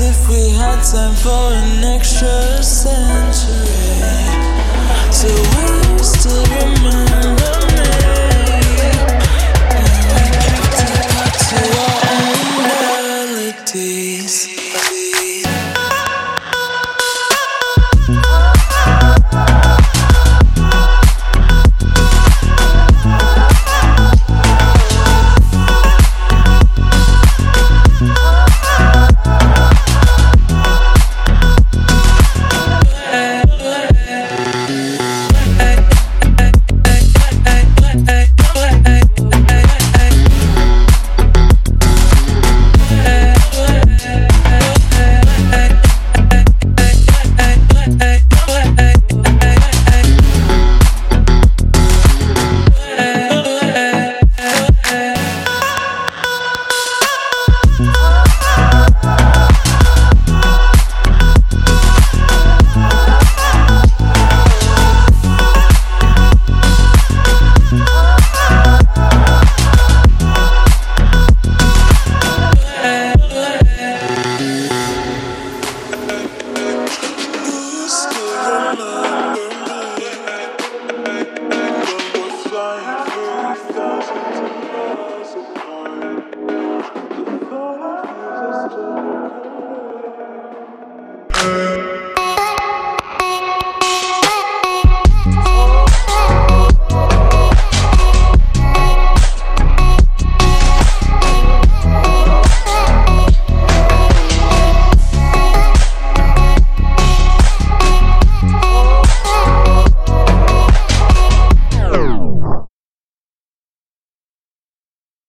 if we had time for an extra century.